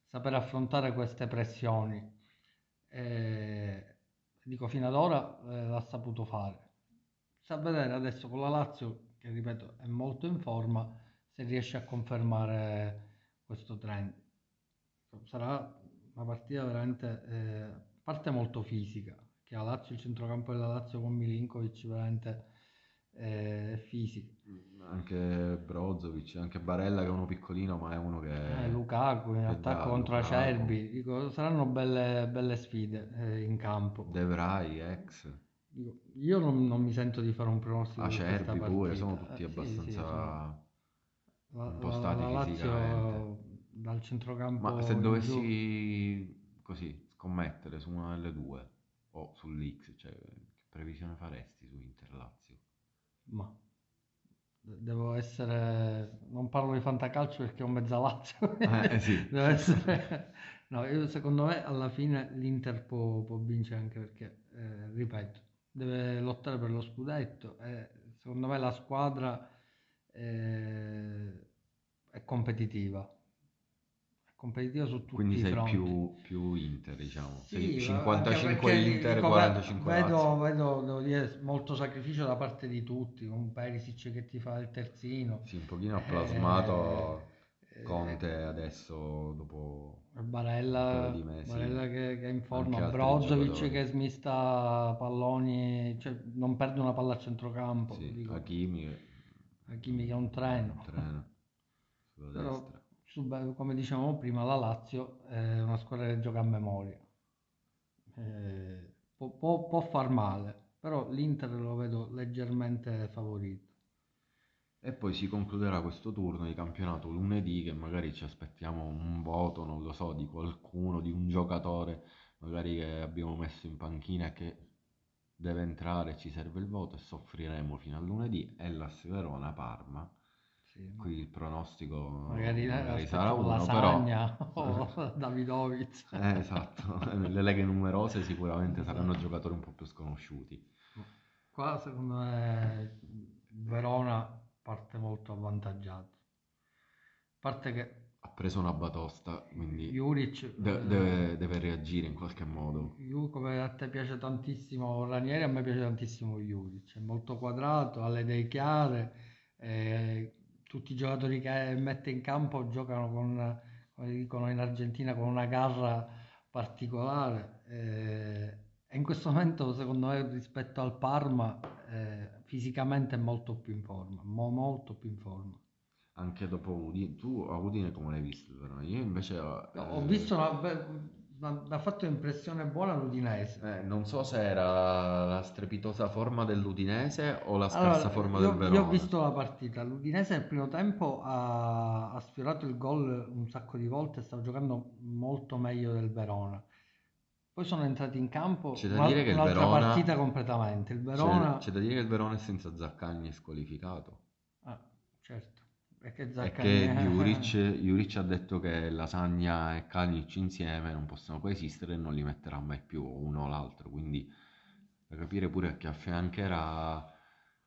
saper affrontare queste pressioni. E, dico, fino ad ora eh, l'ha saputo fare. Sta a vedere adesso con la Lazio, che ripeto è molto in forma, se riesce a confermare questo trend. Sarà una partita veramente, eh, parte molto fisica, che la Lazio, il centrocampo della Lazio con Milinkovic veramente eh, fisico. Anche Brozovic, anche Barella che è uno piccolino ma è uno che... Eh, Lukaku in attacco contro Lukaku. Acerbi, dico, saranno belle, belle sfide eh, in campo. De Vrij, ex, Dico, io non, non mi sento di fare un pronostico Acerbi pure, sono Eh, tutti sì, abbastanza sì, sono- la, la- impostati la Lazio dal centrocampo Ma se in giù- dovessi così scommettere su una delle due o sull'X, cioè che previsione faresti su Inter-Lazio? Ma de- devo essere. Non parlo di fantacalcio perché ho mezza Lazio. Eh, sì. [laughs] Devo essere. No, io secondo me alla fine l'Inter può, può vincere anche perché, eh, ripeto, deve lottare per lo scudetto e secondo me la squadra eh, è competitiva. Competitiva su tutti Quindi i sei più, più Inter, diciamo. Sì, anche 55 perché Inter, dico, 45 Lazio. vedo, vedo, devo dire, molto sacrificio da parte di tutti, con Perisic che ti fa il terzino, Sì, un pochino ha plasmato eh, Conte adesso dopo un Barella, paio di mesi. Barella che, che è in forma, Brozovic che smista palloni, cioè non perde una palla a centrocampo, Sì, Hakimi Hakimi che è un treno. trena sulla Però, destra. Come dicevamo prima, la Lazio è una squadra che gioca a memoria. Eh, può, può- può far male, però l'Inter lo vedo leggermente favorito. E poi si concluderà questo turno di campionato lunedì che magari ci aspettiamo un voto, non lo so, di qualcuno, di un giocatore magari che abbiamo messo in panchina e che deve entrare, ci serve il voto e soffriremo fino a lunedì. E la Verona Parma sì. Qui il pronostico Magari, magari sarà uno, lasagna però... [laughs] o [laughs] Davidovic. Eh, esatto, nelle leghe numerose sicuramente saranno giocatori un po' più sconosciuti. Qua secondo me Verona parte molto avvantaggiato. A parte che Ha preso una batosta, quindi Juric, de- eh, deve, deve reagire in qualche modo. Ju- come a te piace tantissimo Ranieri, a me piace tantissimo Juric, è molto quadrato, ha le idee chiare, eh, tutti i giocatori che mette in campo giocano con, come dicono in Argentina, con una garra particolare. eh, e in questo momento, secondo me, rispetto al Parma, eh, fisicamente è molto più in forma, mo- molto più in forma. Anche dopo Udine, tu a Udine come l'hai visto? però? Io invece No, Ho eh, visto una, be- una- ha fatto impressione buona l'Udinese. eh, non so se era la strepitosa forma dell'Udinese o la Allora, scarsa forma io, del io ho Verona. visto la partita, l'Udinese nel primo tempo ha, ha sfiorato il gol un sacco di volte, stava giocando molto meglio del Verona. Poi sono entrati in campo C'è da dire che il Verona- partita completamente. Il C'è, Verona, c'è da dire che il Verona è senza Zaccagni è squalificato. ah, certo, perché E Zaccagni che Juric, Juric ha detto che Lasagna e Kalinic insieme non possono coesistere e non li metterà mai più uno o l'altro. Quindi da capire pure che affiancherà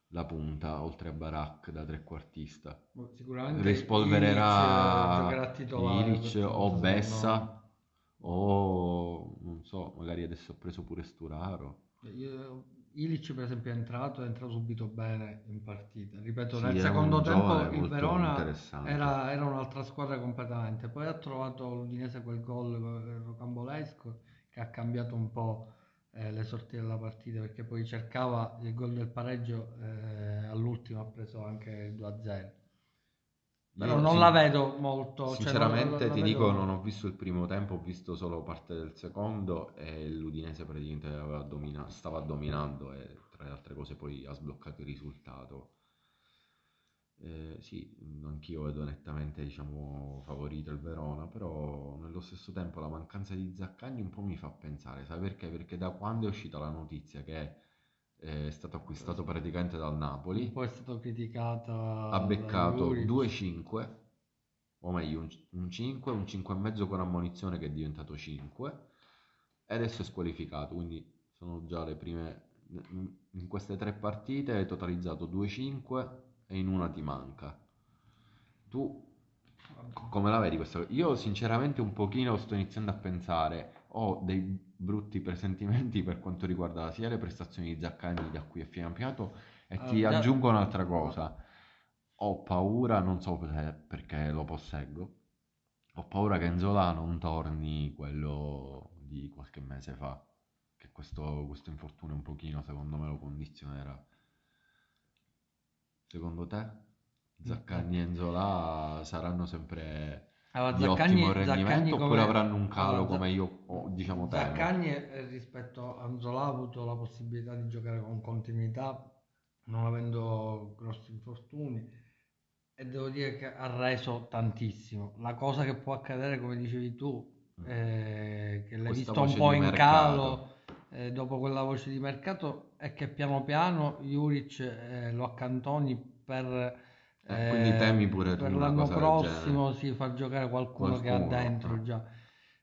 la punta oltre a Barak da trequartista. sicuramente Rispolvererà Ilic questo o. Bessa o non so, magari adesso ha preso pure Sturaro. Io- Ilic per esempio è entrato, è entrato subito bene in partita. Ripeto, Sì, nel secondo tempo il Verona era, era un'altra squadra completamente. Poi ha trovato l'Udinese quel gol eh, rocambolesco che ha cambiato un po' eh, le sorti della partita perché poi cercava il gol del pareggio, eh, all'ultimo ha preso anche il 2-0. Però non sin- la vedo molto. cioè, non- Sinceramente la ti dico, non ho visto il primo tempo, ho visto solo parte del secondo e l'Udinese praticamente domina- stava dominando e tra le altre cose poi ha sbloccato il risultato. Eh, sì, anch'io vedo nettamente, diciamo, favorito il Verona, però nello stesso tempo la mancanza di Zaccagni un po' mi fa pensare, sai perché? Perché da quando è uscita la notizia che è stato acquistato praticamente dal Napoli, Un po' è stato criticato ha beccato Juric. 2-5, o meglio un, un 5, un 5,5 con ammonizione che è diventato 5, e adesso è squalificato, quindi sono già le prime... In queste tre partite hai totalizzato 2-5 e in una ti manca. Tu co- come la vedi questa? Io sinceramente un pochino sto iniziando a pensare, ho dei brutti presentimenti per quanto riguarda sia le prestazioni di Zaccagni da qui a fine campionato e ti già- aggiungo un'altra cosa. Ho paura, non so perché, lo posseggo, ho paura che Nzola non torni quello di qualche mese fa, che questo, questo infortunio un pochino secondo me lo condizionerà. Secondo te? Zaccagni e Nzola saranno sempre Allora, di Zaccagni- ottimo rendimento Zaccagni oppure come- avranno un calo allora, come io oh, diciamo temo? Zaccagni eh, rispetto a Nzola ha avuto la possibilità di giocare con continuità non avendo grossi infortuni e devo dire che ha reso tantissimo. La cosa che può accadere, come dicevi tu, è che l'hai Questa visto un po' in mercato. calo eh, dopo quella voce di mercato è che piano piano Juric eh, lo accantoni per Eh, quindi temi pure tu per l'anno prossimo si fa giocare qualcuno, che ha dentro eh. già.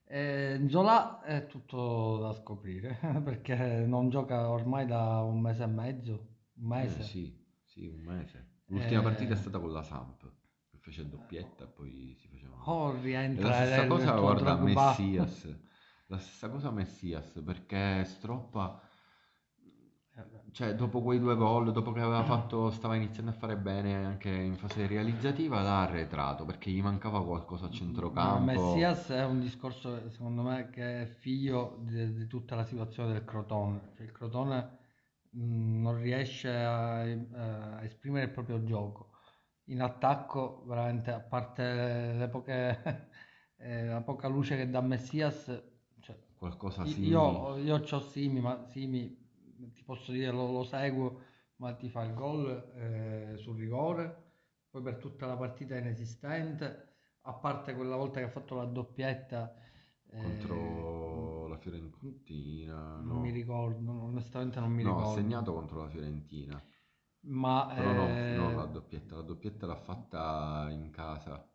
Eh, Zola è tutto da scoprire [laughs] perché non gioca ormai da un mese e mezzo, un Eh, mese. sì, sì, un mese. L'ultima partita è stata con la Samp, che fece doppietta e poi si faceva... Oh, rientra la stessa cosa guarda. Messias, la stessa cosa Messias, perché Stroppa, cioè dopo quei due gol, dopo che aveva fatto, stava iniziando a fare bene anche in fase realizzativa, l'ha arretrato, perché gli mancava qualcosa a Ma centrocampo. Messias è un discorso, secondo me, che è figlio di, di tutta la situazione del Crotone. Cioè, il Crotone mh, non riesce a, a esprimere il proprio gioco. In attacco, veramente, a parte le poche, [laughs] eh, la poca luce che dà Messias, cioè, Qualcosa sì. io, io c'ho Simi, ma Simi, posso dire, lo, lo seguo, ma ti fa il gol eh, sul rigore, poi per tutta la partita è inesistente a parte quella volta che ha fatto la doppietta eh, contro la Fiorentina, non no. mi ricordo, onestamente non mi No, ha ricordo. segnato contro la Fiorentina. ma Però no, eh, no, la doppietta, la doppietta l'ha fatta in casa,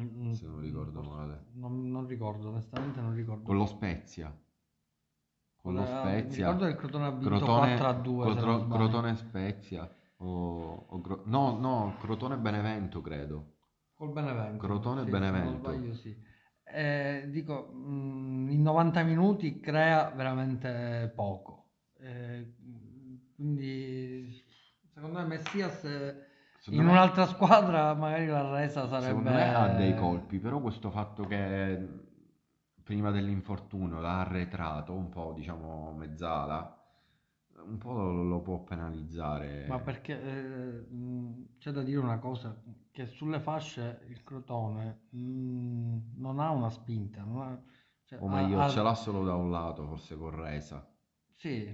mm, se non ricordo forse- male. non, non ricordo, onestamente non ricordo. Con lo Spezia. Con lo Eh, Spezia. ricordo che il Crotone ha vinto Crotone, 4 a 2, se non Crotro- sbaglio. Crotone Spezia. O, o Cro- no, no, Crotone Benevento credo. Col Benevento. Crotone sì, Benevento. Sbaglio, sì. Eh, dico, mm, in 90 minuti crea veramente poco. Eh, quindi, secondo me, Messias eh, Secondo in me- un'altra squadra magari la resa sarebbe... Secondo me ha dei colpi, però questo fatto che prima dell'infortunio l'ha arretrato un po', diciamo, mezzala, un po' lo, lo può penalizzare. Ma perché eh, mh, c'è da dire una cosa, che sulle fasce il Crotone mh, non ha una spinta, non ha- cioè, O meglio, ha- ce l'ha solo da un lato, forse con Resa. Sì,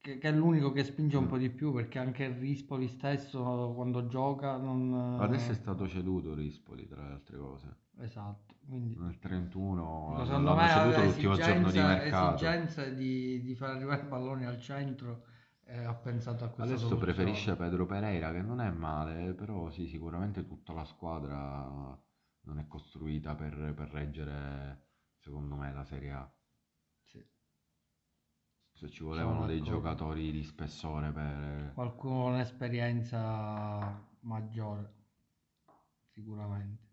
che, che è l'unico che spinge un Mm. po' di più perché anche il Rispoli stesso quando gioca non... Adesso è stato ceduto Rispoli, tra le altre cose. Esatto, quindi Nel 31 Dico, secondo me aveva l'ultimo giorno di mercato. di, di far arrivare i palloni al centro e ha pensato a questa Adesso soluzione. preferisce Pedro Pereira, che non è male, però sì, sicuramente tutta la squadra non è costruita per, per reggere, secondo me, la Serie A. Sì. Se ci volevano dei giocatori di spessore per... Qualcuno con esperienza maggiore, sicuramente.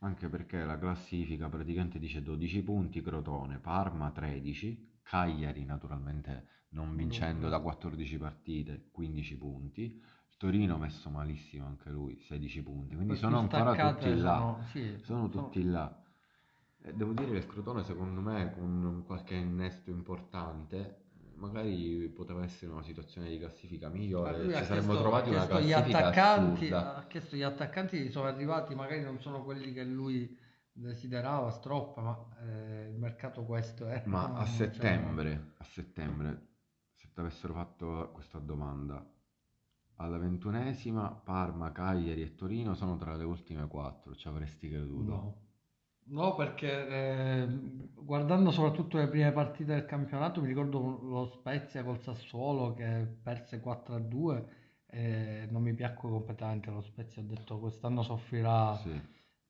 Anche perché la classifica praticamente dice 12 punti Crotone, Parma 13, Cagliari naturalmente non vincendo da 14 partite 15 punti, Torino messo malissimo anche lui 16 punti, quindi sono ancora tutti là, sono- sì, sono sono- tutti là. E devo dire che il Crotone secondo me con qualche innesto importante magari poteva essere una situazione di classifica migliore, ci saremmo chiesto- trovati una chiesto gli classifica attaccanti, assurda. ha chiesto gli attaccanti, sono arrivati, magari non sono quelli che lui desiderava, stroppa, ma eh, il mercato questo è. Ma a settembre, a settembre, se ti avessero fatto questa domanda, alla ventunesima Parma, Cagliari e Torino sono tra le ultime quattro, ci avresti creduto? No. No, perché eh, guardando soprattutto le prime partite del campionato, mi ricordo lo Spezia col Sassuolo che perse 4-2 e non mi piacque completamente lo Spezia, ho detto quest'anno soffrirà Sì,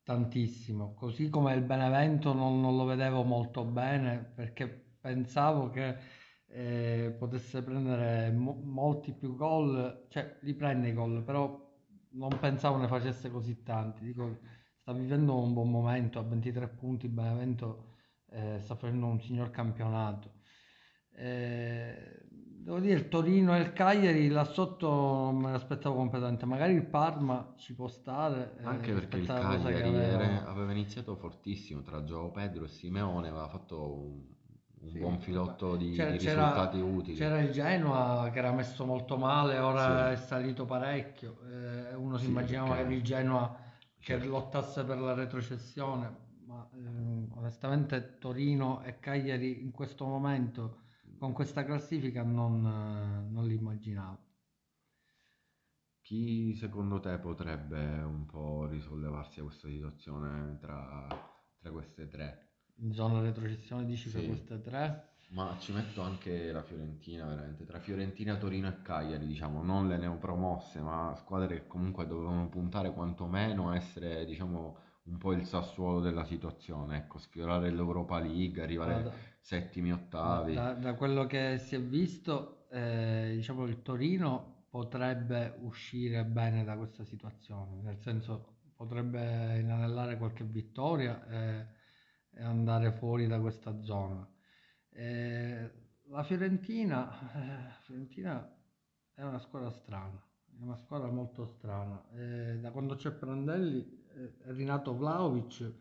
tantissimo, così come il Benevento non, non lo vedevo molto bene perché pensavo che eh, potesse prendere mo- molti più gol, cioè li prende i gol, però non pensavo ne facesse così tanti. Dico, sta vivendo un buon momento, a 23 punti il Benevento eh, sta facendo un signor campionato. Eh, devo dire, il Torino e il Cagliari là sotto non me l'aspettavo completamente, magari il Parma ci può stare eh, anche perché il che Cagliari aveva. aveva iniziato fortissimo tra Giovo Pedro e Simeone, aveva fatto un, un Sì, buon filotto di, di risultati utili. c'era il Genoa che era messo molto male, ora Sì. è salito parecchio. Eh, uno si Sì, immaginava perché- magari il Genoa che lottasse per la retrocessione, ma ehm, onestamente Torino e Cagliari in questo momento con questa classifica non, eh, non li immaginavo. Chi secondo te potrebbe un po' risollevarsi a questa situazione tra, tra queste tre? In zona retrocessione dici per Sì. queste tre? Ma ci metto anche la Fiorentina, veramente. Tra Fiorentina, Torino e Cagliari, diciamo, non le neopromosse, ma squadre che comunque dovevano puntare quantomeno a essere, diciamo, un po' il Sassuolo della situazione. Ecco, sfiorare l'Europa League, arrivare Guarda, settimi, ottavi. Da, da quello che si è visto, eh, diciamo il Torino potrebbe uscire bene da questa situazione, nel senso potrebbe inanellare qualche vittoria e, e andare fuori da questa zona. Eh, la Fiorentina, eh, Fiorentina è una squadra strana, è una squadra molto strana. Eh, da quando c'è Prandelli eh, è rinato Vlahovic,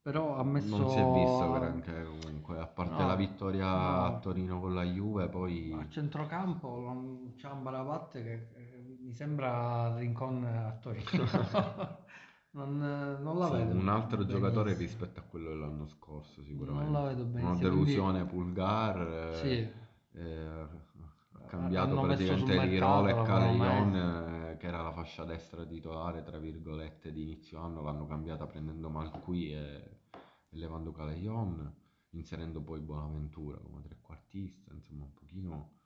però ha messo... Non si è visto granché comunque, a parte No, la vittoria no. a Torino con la Juve, poi... A centrocampo c'è un Barabatte che eh, mi sembra Rincon a Torino. [laughs] [laughs] non, eh, non la Sì, vedo un altro giocatore benissimo. rispetto a quello dell'anno scorso, sicuramente. Non la vedo Una benissimo. delusione Pulgar, eh, Sì, eh, ha cambiato sul praticamente Rirola e Calejon, eh, che era la fascia destra titolare, tra virgolette, di inizio anno, l'hanno cambiata prendendo Malqui e, e levando Calejon, inserendo poi Bonaventura come trequartista, insomma un pochino...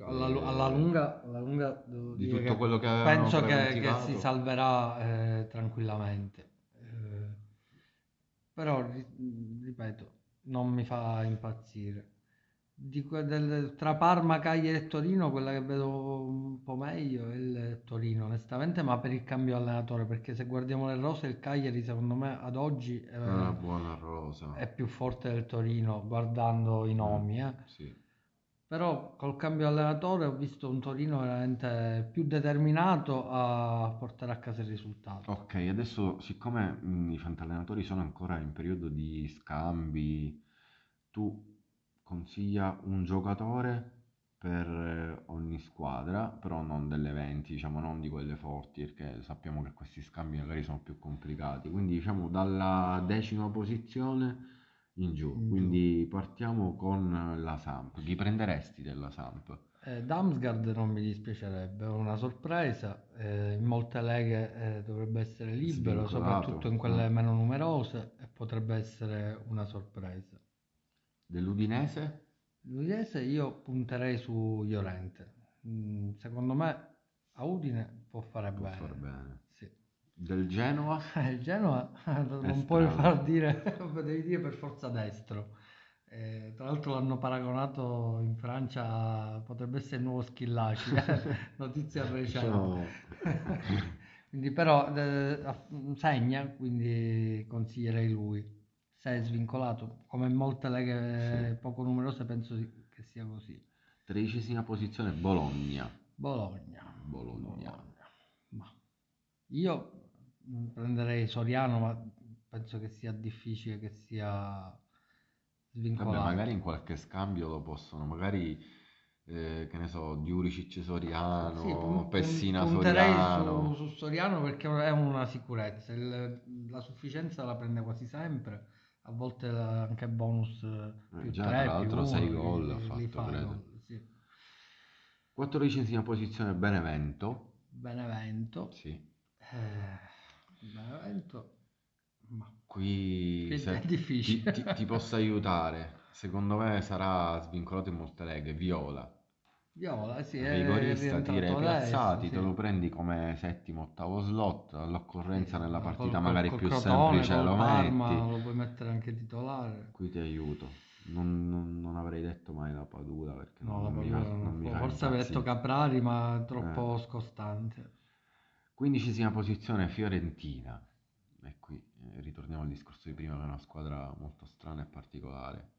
Alla, alla lunga, alla lunga devo Di dire tutto che quello che penso che, che si salverà eh, tranquillamente. Eh, però, ri- ripeto, non mi fa impazzire. Que- del- tra Parma, Cagliari e Torino, quella che vedo un po' meglio è il Torino, onestamente, ma per il cambio allenatore, perché se guardiamo le rose, il Cagliari, secondo me, ad oggi eh, È una buona rosa. è più forte del Torino, guardando i nomi, eh. Sì. Però col cambio allenatore ho visto un Torino veramente più determinato a portare a casa il risultato. Ok, adesso siccome mh, i fantallenatori sono ancora in periodo di scambi, tu consiglia un giocatore per eh, ogni squadra, però non delle 20, diciamo, non di quelle forti, perché sappiamo che questi scambi magari sono più complicati. Quindi diciamo dalla decima posizione in giù. In giù. Quindi partiamo con la Samp. Chi prenderesti della Samp? Eh, Damsgaard non mi dispiacerebbe, è una sorpresa, eh, in molte leghe eh, dovrebbe essere libero, soprattutto in quelle Mm. meno numerose, e potrebbe essere una sorpresa. Dell'Udinese? L'Udinese io punterei su Llorente, Mm, secondo me a Udine può fare Può bene. far bene. Del Genoa? Eh, [laughs] Il Genoa [laughs] non puoi far dire, [laughs] devi dire per forza destro. Eh, tra l'altro l'hanno paragonato in Francia, potrebbe essere il nuovo Schillaci, notizia recente. Quindi però eh, segna, quindi consiglierei lui. Se è svincolato, come in molte leghe Sì. poco numerose, penso che sia così. Tredicesima posizione Bologna. Bologna. Bologna. Ma io prenderei Soriano, ma penso che sia difficile che sia Vabbè, svincolato. magari in qualche scambio lo possono, magari eh, che ne so, Diuricic Soriano, Sì, pun- Pessina Soriano. su, su Soriano perché è una sicurezza. Il- la sufficienza la prende quasi sempre. A volte la- anche bonus eh, più già, 3, tra l'altro, uno, sei li- gol ha fatto, fa credo. gol, sì. Quattordicesima posizione Benevento. Benevento. Sì. Eh, Benevento. Ma Qui se è difficile. Ti, ti- ti posso aiutare. Secondo me sarà svincolato in molte leghe. Viola. Viola, sì, è Rigorista, tira i piazzati, sì. te lo prendi come settimo, ottavo slot, all'occorrenza nella partita col- magari col più Crotone, semplice lo Parma, metti. lo puoi mettere anche titolare. Qui ti aiuto. Non, non- non avrei detto mai la Padula perché No, non, la mi Padula non mi Forse aveva detto. Caprari, ma troppo scostante. Quindicesima posizione Fiorentina. E qui eh, ritorniamo al discorso di prima che è una squadra molto strana e particolare.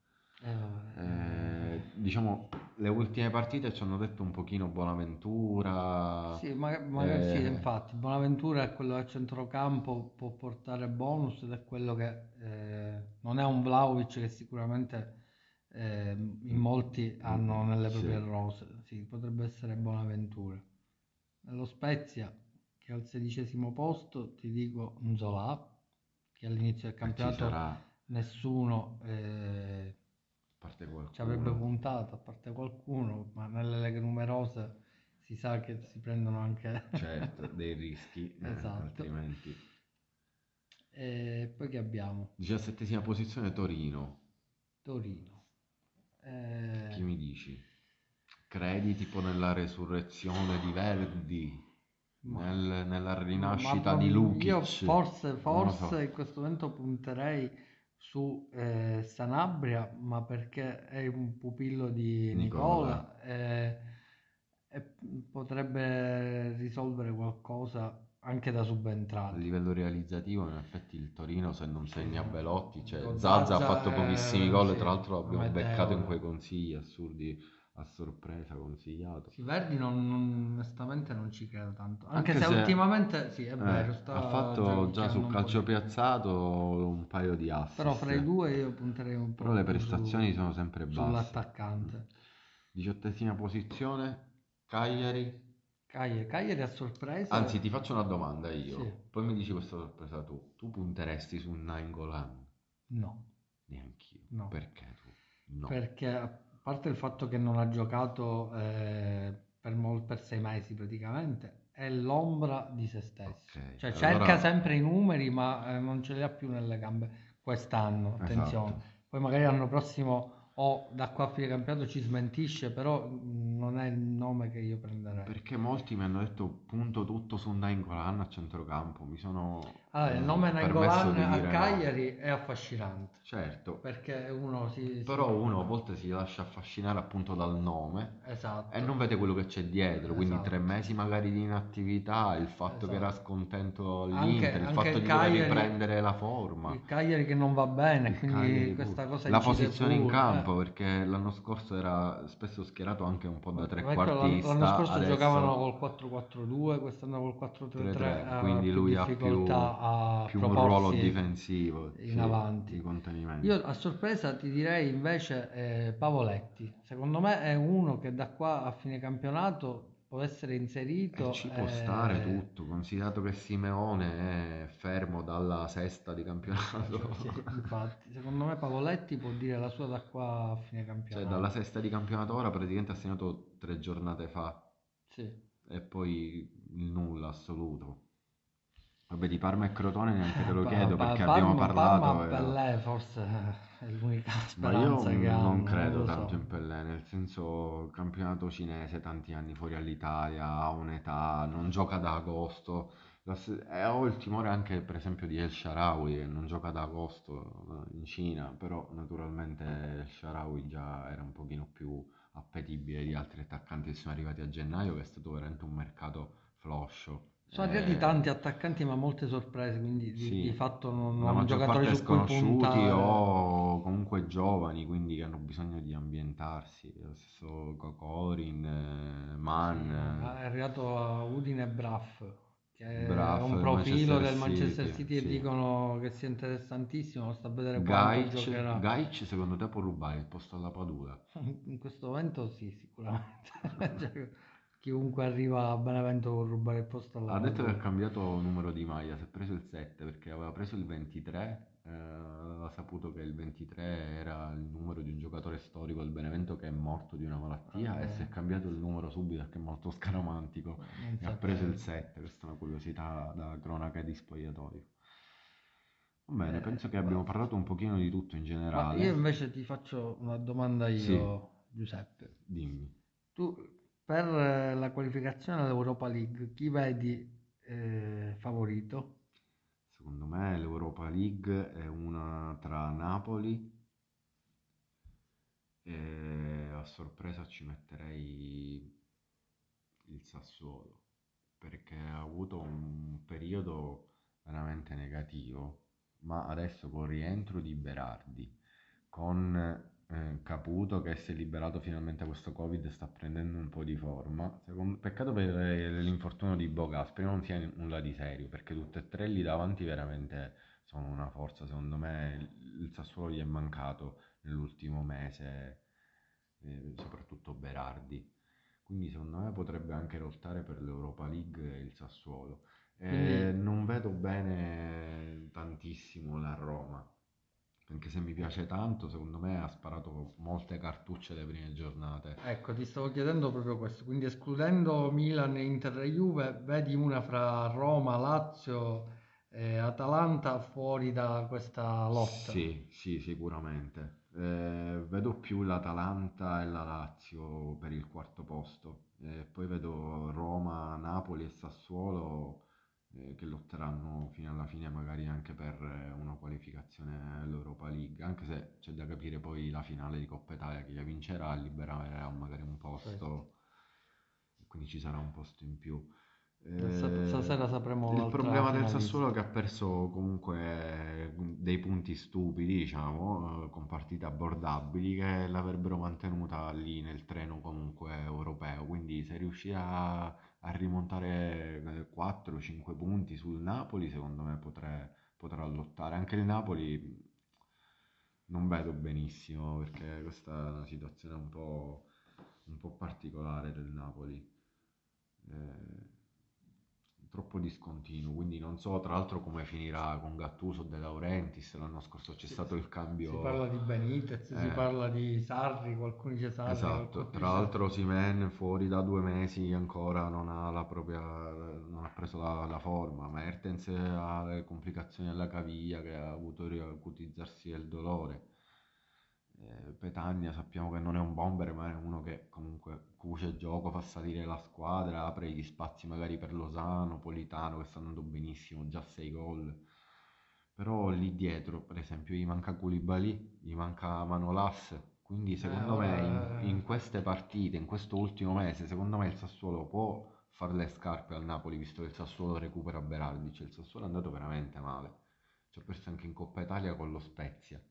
Eh. Eh, diciamo, le ultime partite ci hanno detto un pochino Bonaventura. Sì, ma- magari sì, eh, infatti, Bonaventura è quello a centrocampo, può portare bonus ed è quello che eh, non è un Vlahovic che sicuramente eh, in molti hanno nelle Sì. proprie rose. Sì, potrebbe essere Bonaventura. Nello Spezia, che al sedicesimo posto, ti dico Nzola, che all'inizio del campionato sarà, nessuno eh, ci avrebbe puntato, a parte qualcuno, ma nelle leghe numerose si sa che si prendono anche... [laughs] Certo, dei rischi, eh, Esatto. altrimenti. E poi che abbiamo? Diciassettesima posizione Torino. Torino. Eh, Chi mi dici? Credi tipo nella resurrezione di Verdi? Ma- Nel- nella ma rinascita non- di Lukic? Io forse, forse so. in questo momento punterei su eh, Sanabria, ma perché è un pupillo di Nicola. Nicola eh, e potrebbe risolvere qualcosa anche da A subentrare. livello realizzativo, in effetti il Torino se non segna Belotti, cioè Con Zaza ha fatto pochissimi eh, gol, sì, tra l'altro l'abbiamo Amedeo. beccato in quei consigli assurdi a sorpresa consigliato. Sì, Verdi non, non- onestamente non ci credo tanto, anche, Anche se, se- ultimamente sì, è Eh, vero, sta ha fatto già sul calcio piazzato un paio di assist. Però fra i due io punterei un po' Però le prestazioni su- sono sempre basse. sull'attaccante. Diciottesima posizione, Cagliari. Cagliari, Cagliari a sorpresa. Anzi, ti faccio una domanda io, Sì. poi mi dici questa sorpresa tu. Tu punteresti su Nainggolan? No, Neanch'io. No. Perché tu? No. perché parte il fatto che non ha giocato eh, per, mol- per sei mesi praticamente, è l'ombra di se stesso. Ok, Cioè allora- cerca sempre i numeri ma eh, non ce li ha più nelle gambe quest'anno, attenzione. Esatto. Poi magari l'anno prossimo o da qua a fine campionato ci smentisce, però non è il nome che io prenderei. Perché molti mi hanno detto punto tutto su Nainggolan a centrocampo, mi sono Allora, il eh, nome di a dire. Cagliari è affascinante, Certo, perché uno si... si- però uno a volte si lascia affascinare appunto dal nome Esatto. e non vede quello che c'è dietro, quindi Esatto. tre mesi magari di inattività, il fatto che era Esatto. scontento Anche- all'Inter, il anche fatto il di Cagliari- riprendere la forma. Il Cagliari che non va bene, Il quindi Cagliari questa pure. cosa la posizione in pure, campo eh. perché l'anno scorso era spesso schierato anche un po' da Ecco, trequartista L'anno scorso adesso giocavano col 4-4-2, quest'anno col 4-3-3, 3-3, ha quindi lui ha più, a più un ruolo difensivo in sì, avanti. di contenimento Io a sorpresa ti direi invece eh, Pavoletti. Secondo me è uno che da qua a fine campionato può essere inserito. e ci può eh, stare tutto considerato che Simeone è fermo dalla sesta di campionato [laughs] sì, infatti, secondo me Pavoletti può dire la sua da qua a fine cioè campionato. dalla sesta di campionato ora praticamente ha segnato tre giornate fa Sì. e poi il nulla assoluto vabbè di Parma e Crotone neanche te lo Pa- chiedo pa- perché Parma- abbiamo parlato Parma e- Pellè forse è l'unica [laughs] Ma io speranza che non hanno, credo lo so. tanto in Pellè, nel senso campionato cinese, tanti anni fuori all'Italia, ha un'età, non gioca da agosto. La s- e ho il timore anche per esempio di El Shaarawy che non gioca da agosto eh, in Cina, però naturalmente El Shaarawy già era un pochino più appetibile di altri attaccanti che sono arrivati a gennaio, che è stato veramente un mercato floscio. Sono arrivati Eh, tanti attaccanti, ma molte sorprese, quindi di, sì, di fatto non, non giocatori su cui sconosciuti puntare. o comunque giovani, quindi che hanno bisogno di ambientarsi. Lo stesso Kokorin, eh, Mann, Sì, è arrivato a Udine Braff, che è Braff un del profilo Manchester del Manchester City, City e sì. dicono che sia interessantissimo, sta a vedere quanto Gaic, giocherà. Gaic secondo te può rubare il posto alla Padula? [laughs] In questo momento sì, sicuramente. [laughs] Chiunque arriva a Benevento può rubare il posto alla Ha detto che ha cambiato numero di maglia, si è preso il 7 perché aveva preso il 23, eh, aveva saputo che il 23 era il numero di un giocatore storico del Benevento che è morto di una malattia e si è cambiato il numero subito perché è molto scaramantico non e ha preso il sapevo. 7, questa è una curiosità da cronaca di spogliatoio. Va bene, Eh, penso che abbiamo parlato un pochino di tutto in generale. io invece ti faccio una domanda io, Sì. Giuseppe. Dimmi. Tu per eh, la qualificazione all'Europa League, chi vedi eh, favorito? Secondo me l'Europa League è una tra Napoli e a sorpresa ci metterei il Sassuolo perché ha avuto un periodo veramente negativo, ma adesso con il rientro di Berardi, con eh, Caputo che si è liberato finalmente da questo Covid sta prendendo un po' di forma. Secondo- Peccato per eh, l'infortunio di Boga, spero non sia nulla di serio, perché tutte e tre lì davanti veramente sono una forza. Secondo me il il Sassuolo gli è mancato nell'ultimo mese, eh, soprattutto Berardi. Quindi secondo me potrebbe anche lottare per l'Europa League il Sassuolo. Eh, Quindi non vedo bene tantissimo la Roma, anche se mi piace tanto, secondo me ha sparato molte cartucce le prime giornate. ecco, ti stavo chiedendo proprio questo, quindi escludendo Milan, Inter e Juve, vedi una fra Roma, Lazio e Atalanta fuori da questa lotta? Sì, sì, sicuramente. Eh, vedo più l'Atalanta e la Lazio per il quarto posto. Eh, poi vedo Roma, Napoli e Sassuolo eh, che lotteranno fino alla fine, magari anche per eh, una qualificazione all'Europa League. Anche se c'è da capire poi la finale di Coppa Italia chi la vincerà, libererà magari un Certo. posto, quindi ci sarà un posto in più. Stas- Eh, Stasera sapremo il problema del. Sassuolo è che ha perso comunque dei punti stupidi, diciamo, eh, con partite abbordabili che l'avrebbero mantenuta lì nel treno comunque europeo. Quindi se riuscirà a rimontare 4-5 punti sul Napoli, secondo me potrà, potrà lottare. Anche il Napoli non vedo benissimo perché questa è una situazione un po', un po' particolare del Napoli. Eh, troppo discontinuo, quindi non so tra l'altro come finirà con Gattuso De Laurentiis, l'anno scorso c'è Si, stato il si cambio, parla di Benitez, si eh, parla di Sarri, qualcuno dice Sarri, esatto, tra l'altro Osimhen fuori da due mesi ancora non ha la propria, non ha preso la, la forma, Mertens ha le complicazioni alla caviglia che ha avuto riacutizzarsi del dolore. Eh, Petagna sappiamo che non è un bomber, ma è uno che comunque cuce gioco, fa salire la squadra, apre gli spazi magari per Lozano, Politano che sta andando benissimo, già 6 gol. Però lì dietro, per esempio, gli manca Koulibaly, gli manca Manolas, quindi Eh, secondo me in, ora, in queste partite, in questo ultimo mese, secondo me il Sassuolo può fare le scarpe al Napoli, visto che il Sassuolo recupera Berardi, cioè il Sassuolo è andato veramente male. Ci ha perso anche in Coppa Italia con lo Spezia.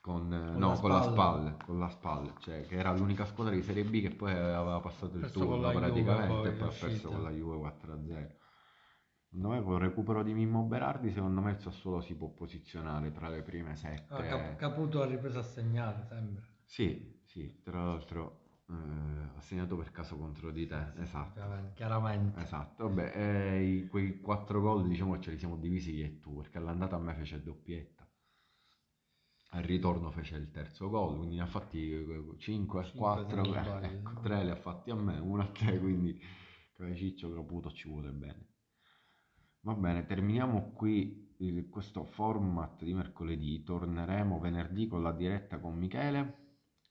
Con, eh, con no, la con la spalla, spalle, con la spalle, cioè che era l'unica squadra di Serie B che poi aveva passato il perso con turno Juve praticamente e poi, ha perso con la Juve 4-0. Secondo me col recupero di Mimmo Berardi, secondo me il Sassuolo si può posizionare tra le prime Ah, Cap- sette. Caputo ha ripreso a segnare, sembra. Sì, sì, tra l'altro eh, ha segnato per caso contro di te, Sì, esatto. chiaramente. Esatto, vabbè, eh, quei quattro gol diciamo che ce li siamo divisi io e tu, perché all'andata a me fece doppietta. Al ritorno fece il terzo gol, quindi ne ha fatti 5 a Cinque, se 4, non sbaglio. ecco, 3 li ha fatti a me, 1 a te, [laughs] quindi Ciccio Caputo ci vuole bene. Va bene, terminiamo qui eh, questo format di mercoledì, torneremo venerdì con la diretta con Michele.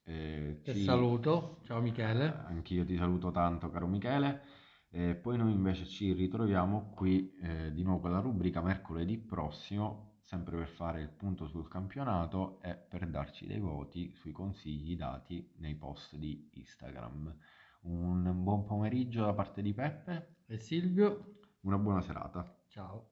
eh, ci- saluto, ciao Michele. Anch'io ti saluto tanto, caro Michele. E poi noi invece ci ritroviamo qui eh, di nuovo con la rubrica mercoledì prossimo, sempre per fare il punto sul campionato e per darci dei voti sui consigli dati nei post di Instagram. Un buon pomeriggio da parte di Peppe e Silvio. Una buona serata. Ciao.